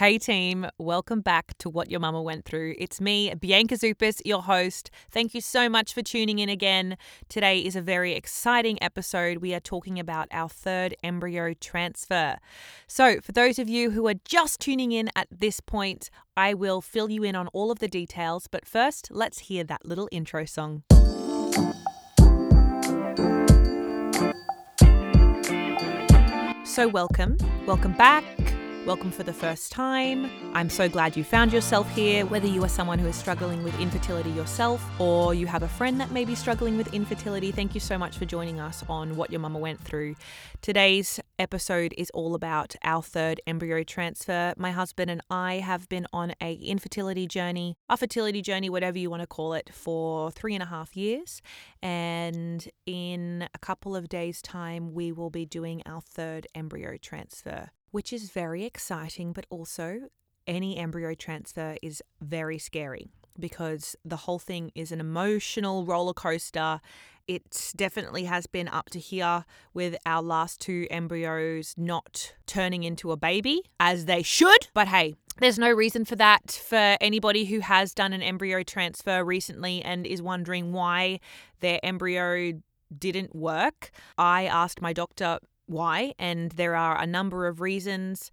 Hey team, welcome back to What Your Mumma Went Through. It's me, Bianca Zupas, your host. Thank you so much for tuning in again. Today is a very exciting episode. We are talking about our third embryo transfer. So, for those of you who are just tuning in at this point, I will fill you in on all of the details, but first, let's hear that little intro song. So, welcome, welcome back. Welcome for the first time. I'm so glad you found yourself here, whether you are someone who is struggling with infertility yourself or you have a friend that may be struggling with infertility. Thank you so much for joining us on What Your Mumma Went Through. Today's episode is all about our third embryo transfer. My husband and I have been on a infertility journey, a fertility journey, whatever you want to call it, for three and a half years. And in a couple of days' time, we will be doing our third embryo transfer which is very exciting, but also any embryo transfer is very scary because the whole thing is an emotional roller coaster. It definitely has been up to here with our last two embryos not turning into a baby as they should. But hey, there's no reason for that for anybody who has done an embryo transfer recently and is wondering why their embryo didn't work. I asked my doctor why, and there are a number of reasons.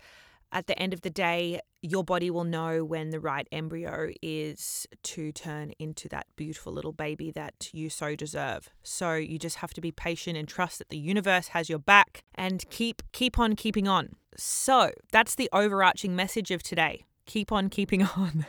At the end of the day, your body will know when the right embryo is to turn into that beautiful little baby that you so deserve. So you just have to be patient and trust that the universe has your back and keep keep on keeping on. So, that's the overarching message of today. Keep on keeping on.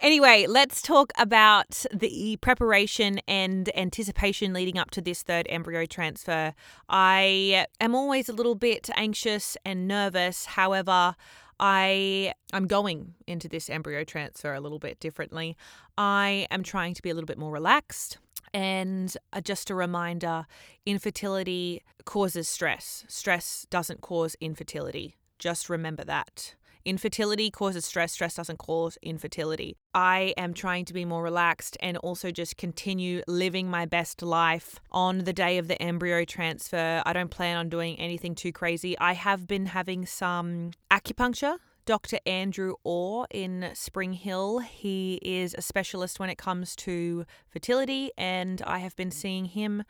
Anyway, let's talk about the preparation and anticipation leading up to this third embryo transfer. I am always a little bit anxious and nervous. However, I I'm going into this embryo transfer a little bit differently. I am trying to be a little bit more relaxed. And uh, just a reminder infertility causes stress. Stress doesn't cause infertility. Just remember that. Infertility causes stress, stress doesn't cause infertility. I am trying to be more relaxed and also just continue living my best life on the day of the embryo transfer. I don't plan on doing anything too crazy. I have been having some acupuncture Dr. Andrew Orr in Spring Hill. He is a specialist when it comes to fertility, and I have been seeing him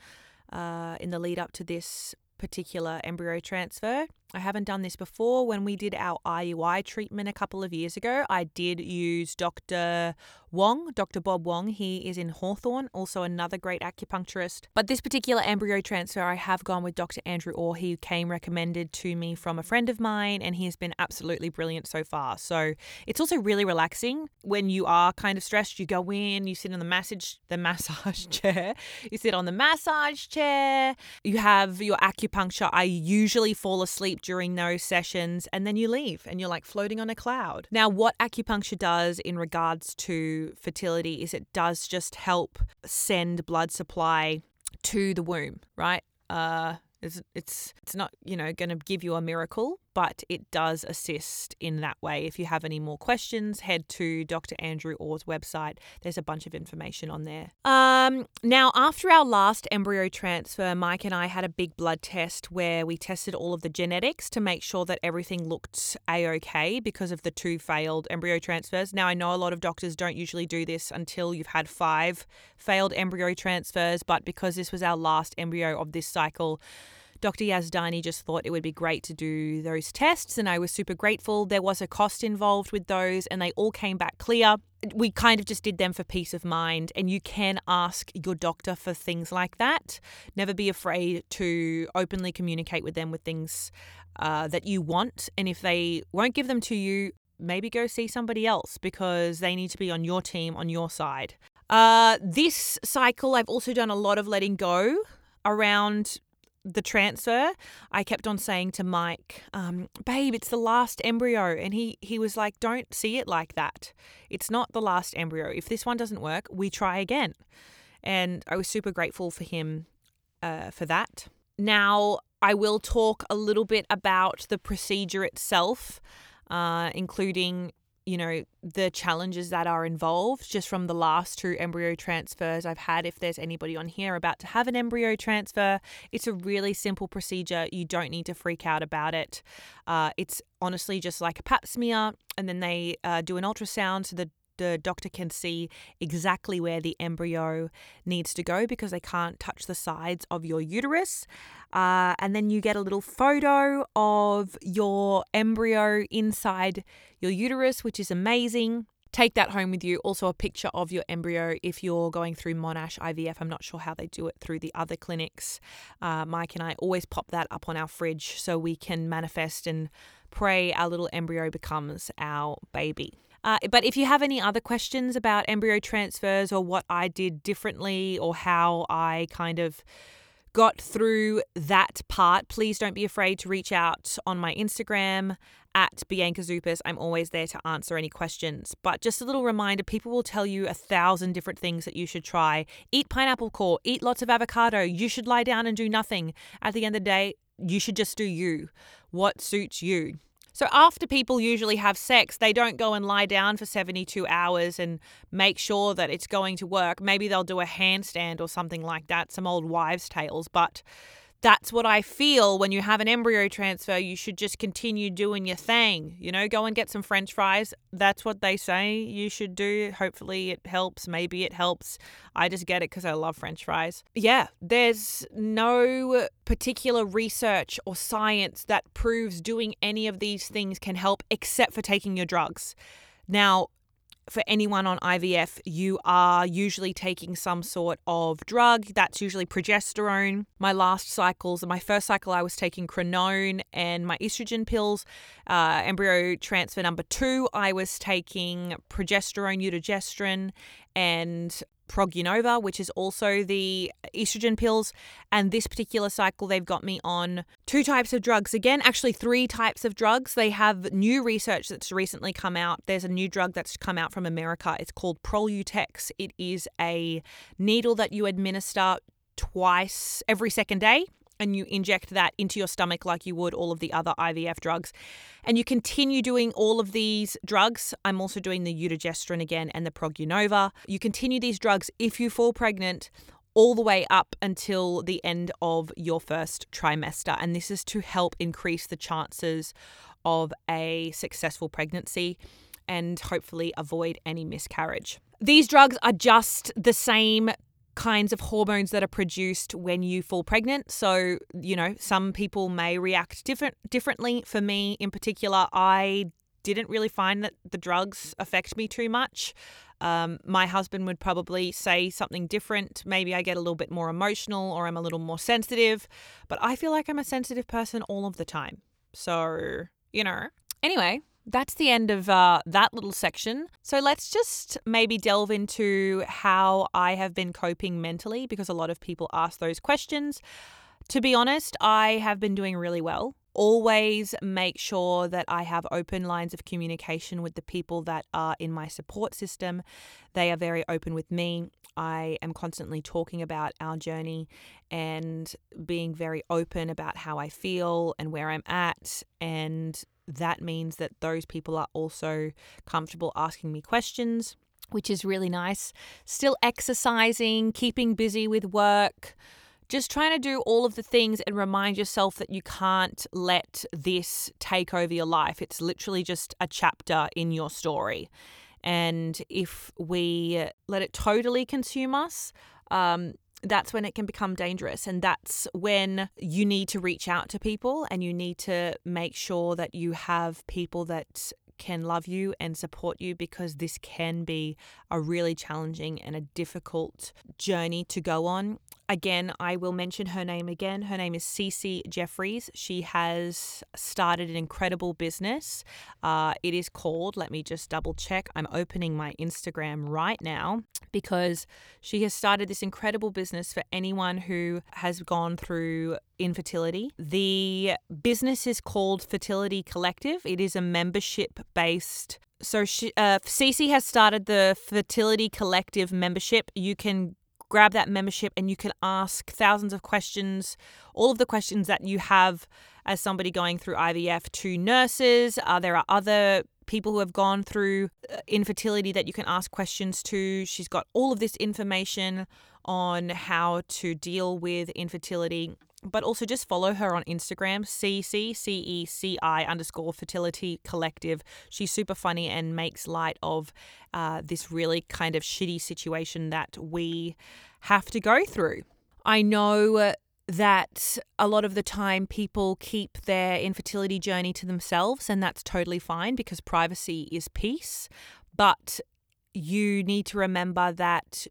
uh, in the lead up to this particular embryo transfer. I haven't done this before. When we did our IUI treatment a couple of years ago, I did use Dr. Wong, Dr. Bob Wong. He is in Hawthorn, also another great acupuncturist. But this particular embryo transfer, I have gone with Dr. Andrew Orr. He came recommended to me from a friend of mine, and he has been absolutely brilliant so far. So it's also really relaxing when you are kind of stressed. You go in, you sit in the massage, the massage chair, you sit on the massage chair, you have your acupuncture. I usually fall asleep during those sessions and then you leave and you're like floating on a cloud. Now, what acupuncture does in regards to fertility is it does just help send blood supply to the womb, right? Uh, it's, it's, it's not, you know, going to give you a miracle, but it does assist in that way. If you have any more questions, head to Dr. Andrew Orr's website. There's a bunch of information on there. Um, now, after our last embryo transfer, Mike and I had a big blood test where we tested all of the genetics to make sure that everything looked a okay because of the two failed embryo transfers. Now, I know a lot of doctors don't usually do this until you've had five failed embryo transfers, but because this was our last embryo of this cycle, Dr. Yazdani just thought it would be great to do those tests, and I was super grateful. There was a cost involved with those, and they all came back clear. We kind of just did them for peace of mind, and you can ask your doctor for things like that. Never be afraid to openly communicate with them with things uh, that you want, and if they won't give them to you, maybe go see somebody else because they need to be on your team, on your side. Uh, this cycle, I've also done a lot of letting go around the transfer, I kept on saying to Mike, um, "Babe, it's the last embryo," and he he was like, "Don't see it like that. It's not the last embryo. If this one doesn't work, we try again." And I was super grateful for him uh, for that. Now I will talk a little bit about the procedure itself, uh, including you know, the challenges that are involved just from the last two embryo transfers I've had. If there's anybody on here about to have an embryo transfer, it's a really simple procedure. You don't need to freak out about it. Uh, it's honestly just like a pap smear, and then they uh, do an ultrasound so the the doctor can see exactly where the embryo needs to go because they can't touch the sides of your uterus. Uh, and then you get a little photo of your embryo inside your uterus, which is amazing. Take that home with you. Also, a picture of your embryo if you're going through Monash IVF. I'm not sure how they do it through the other clinics. Uh, Mike and I always pop that up on our fridge so we can manifest and pray our little embryo becomes our baby. Uh, but if you have any other questions about embryo transfers or what I did differently or how I kind of got through that part, please don't be afraid to reach out on my Instagram at Bianca Zupas. I'm always there to answer any questions. But just a little reminder people will tell you a thousand different things that you should try. Eat pineapple core, eat lots of avocado. You should lie down and do nothing. At the end of the day, you should just do you. What suits you? So after people usually have sex, they don't go and lie down for 72 hours and make sure that it's going to work. Maybe they'll do a handstand or something like that, some old wives' tales, but that's what I feel when you have an embryo transfer. You should just continue doing your thing. You know, go and get some french fries. That's what they say you should do. Hopefully, it helps. Maybe it helps. I just get it because I love french fries. Yeah, there's no particular research or science that proves doing any of these things can help except for taking your drugs. Now, for anyone on IVF, you are usually taking some sort of drug. That's usually progesterone. My last cycles, and my first cycle, I was taking crinone and my estrogen pills. Uh, embryo transfer number two, I was taking progesterone, Utrogestan, and Progynova, which is also the estrogen pills. And this particular cycle, they've got me on two types of drugs. Again, actually, three types of drugs. They have new research that's recently come out. There's a new drug that's come out from America. It's called Prolutex. It is a needle that you administer twice every second day and you inject that into your stomach like you would all of the other IVF drugs. And you continue doing all of these drugs. I'm also doing the Utrogestan again and the Progynova. You continue these drugs if you fall pregnant all the way up until the end of your first trimester. And this is to help increase the chances of a successful pregnancy and hopefully avoid any miscarriage. These drugs are just the same kinds of hormones that are produced when you fall pregnant. So, you know, some people may react different differently. For me in particular, I didn't really find that the drugs affect me too much. Um, my husband would probably say something different. Maybe I get a little bit more emotional or I'm a little more sensitive, but I feel like I'm a sensitive person all of the time. So, you know. Anyway, that's the end of uh, that little section. So let's just maybe delve into how I have been coping mentally because a lot of people ask those questions. To be honest, I have been doing really well. Always make sure that I have open lines of communication with the people that are in my support system. They are very open with me. I am constantly talking about our journey and being very open about how I feel and where I'm at and that means that those people are also comfortable asking me questions, which is really nice. Still exercising, keeping busy with work, just trying to do all of the things and remind yourself that you can't let this take over your life. It's literally just a chapter in your story. And if we let it totally consume us, um, that's when it can become dangerous. And that's when you need to reach out to people and you need to make sure that you have people that can love you and support you because this can be a really challenging and a difficult journey to go on. Again, I will mention her name again. Her name is Cece Jeffries. She has started an incredible business. Uh, it is called, let me just double check. I'm opening my Instagram right now because she has started this incredible business for anyone who has gone through infertility. The business is called Fertility Collective, it is a membership based so she, uh, Cece has started the Fertility Collective membership. You can grab that membership and you can ask thousands of questions, all of the questions that you have as somebody going through IVF to nurses. Uh, there are other people who have gone through uh, infertility that you can ask questions to. She's got all of this information on how to deal with infertility but also just follow her on Instagram, CCCECI underscore fertility collective. She's super funny and makes light of uh, this really kind of shitty situation that we have to go through. I know that a lot of the time people keep their infertility journey to themselves, and that's totally fine because privacy is peace. But you need to remember that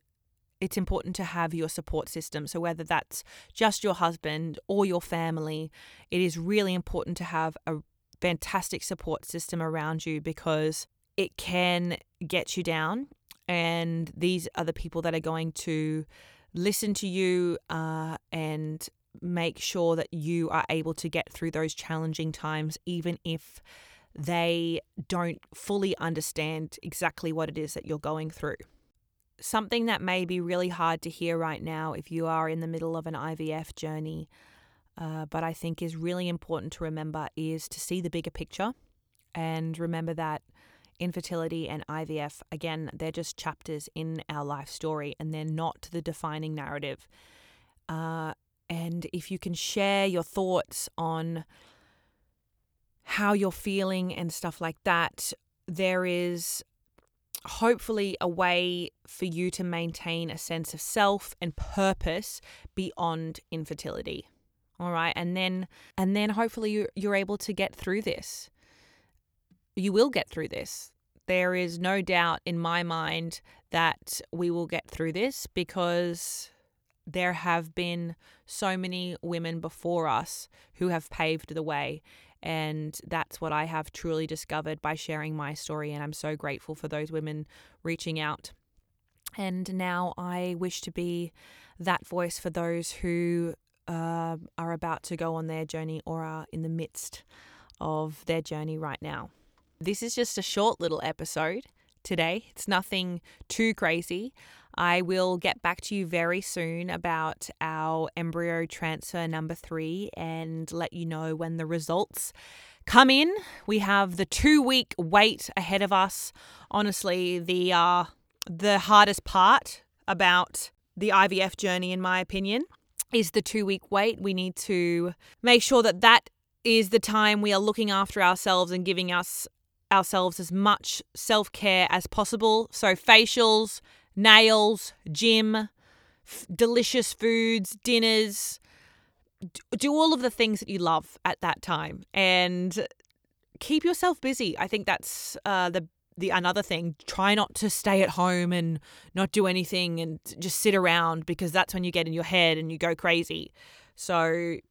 it's important to have your support system. So, whether that's just your husband or your family, it is really important to have a fantastic support system around you because it can get you down. And these are the people that are going to listen to you uh, and make sure that you are able to get through those challenging times, even if they don't fully understand exactly what it is that you're going through something that may be really hard to hear right now if you are in the middle of an IVF journey, uh, but I think is really important to remember is to see the bigger picture and remember that infertility and IVF, again, they're just chapters in our life story and they're not the defining narrative. Uh, and if you can share your thoughts on how you're feeling and stuff like that, there is hopefully a way for you to maintain a sense of self and purpose beyond infertility. All right and then and then hopefully you, you're able to get through this. You will get through this. There is no doubt in my mind that we will get through this because there have been so many women before us who have paved the way and that's what I have truly discovered by sharing my story. And I'm so grateful for those women reaching out. And now I wish to be that voice for those who uh, are about to go on their journey or are in the midst of their journey right now. This is just a short little episode today. It's nothing too crazy. I will get back to you very soon about our embryo transfer number three and let you know when the results come in. We have the two week wait ahead of us. Honestly, the uh, the hardest part about the IVF journey, in my opinion, is the two week wait. We need to make sure that that is the time we are looking after ourselves and giving us ourselves as much self care as possible. So facials, nails, gym, f- delicious foods, dinners. Do all of the things that you love at that time and keep yourself busy. I think that's uh, the the another thing. Try not to stay at home and not do anything and just sit around because that's when you get in your head and you go crazy. So, you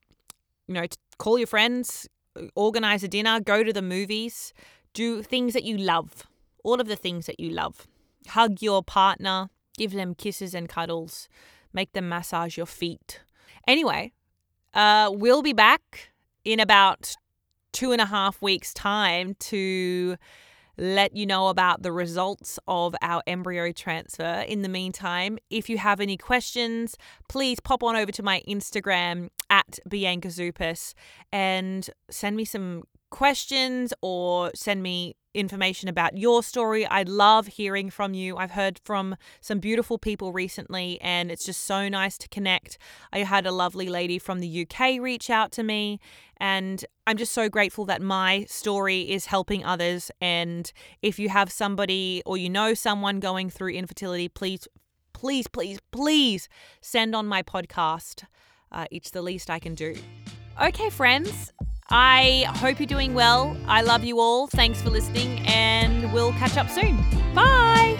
know, call your friends, organize a dinner, go to the movies, do things that you love. All of the things that you love hug your partner, give them kisses and cuddles, make them massage your feet. Anyway, uh, we'll be back in about two and a half weeks' time to let you know about the results of our embryo transfer. In the meantime, if you have any questions, please pop on over to my Instagram at Bianca Zupas and send me some questions or send me information about your story. I love hearing from you. I've heard from some beautiful people recently, and it's just so nice to connect. I had a lovely lady from the UK reach out to me, and I'm just so grateful that my story is helping others. And if you have somebody or you know someone going through infertility, please, please, please, please send on my podcast. Uh, it's the least I can do. Okay, friends, I hope you're doing well. I love you all. Thanks for listening, and we'll catch up soon. Bye.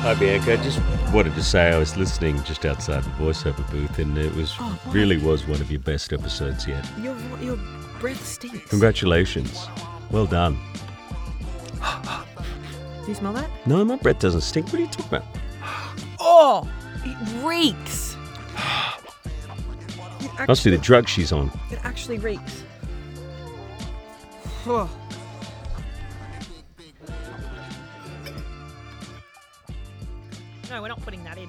Hi Bianca, I just wanted to say I was listening just outside the voiceover booth, and it was oh, really was one of your best episodes yet. Your your breath stinks. Congratulations, well done. Do you smell that? No, my breath doesn't stink. What are you talking about? Oh, it reeks. It actually, Must be the drug she's on. It actually reeks. Oh. No, we're not putting that in.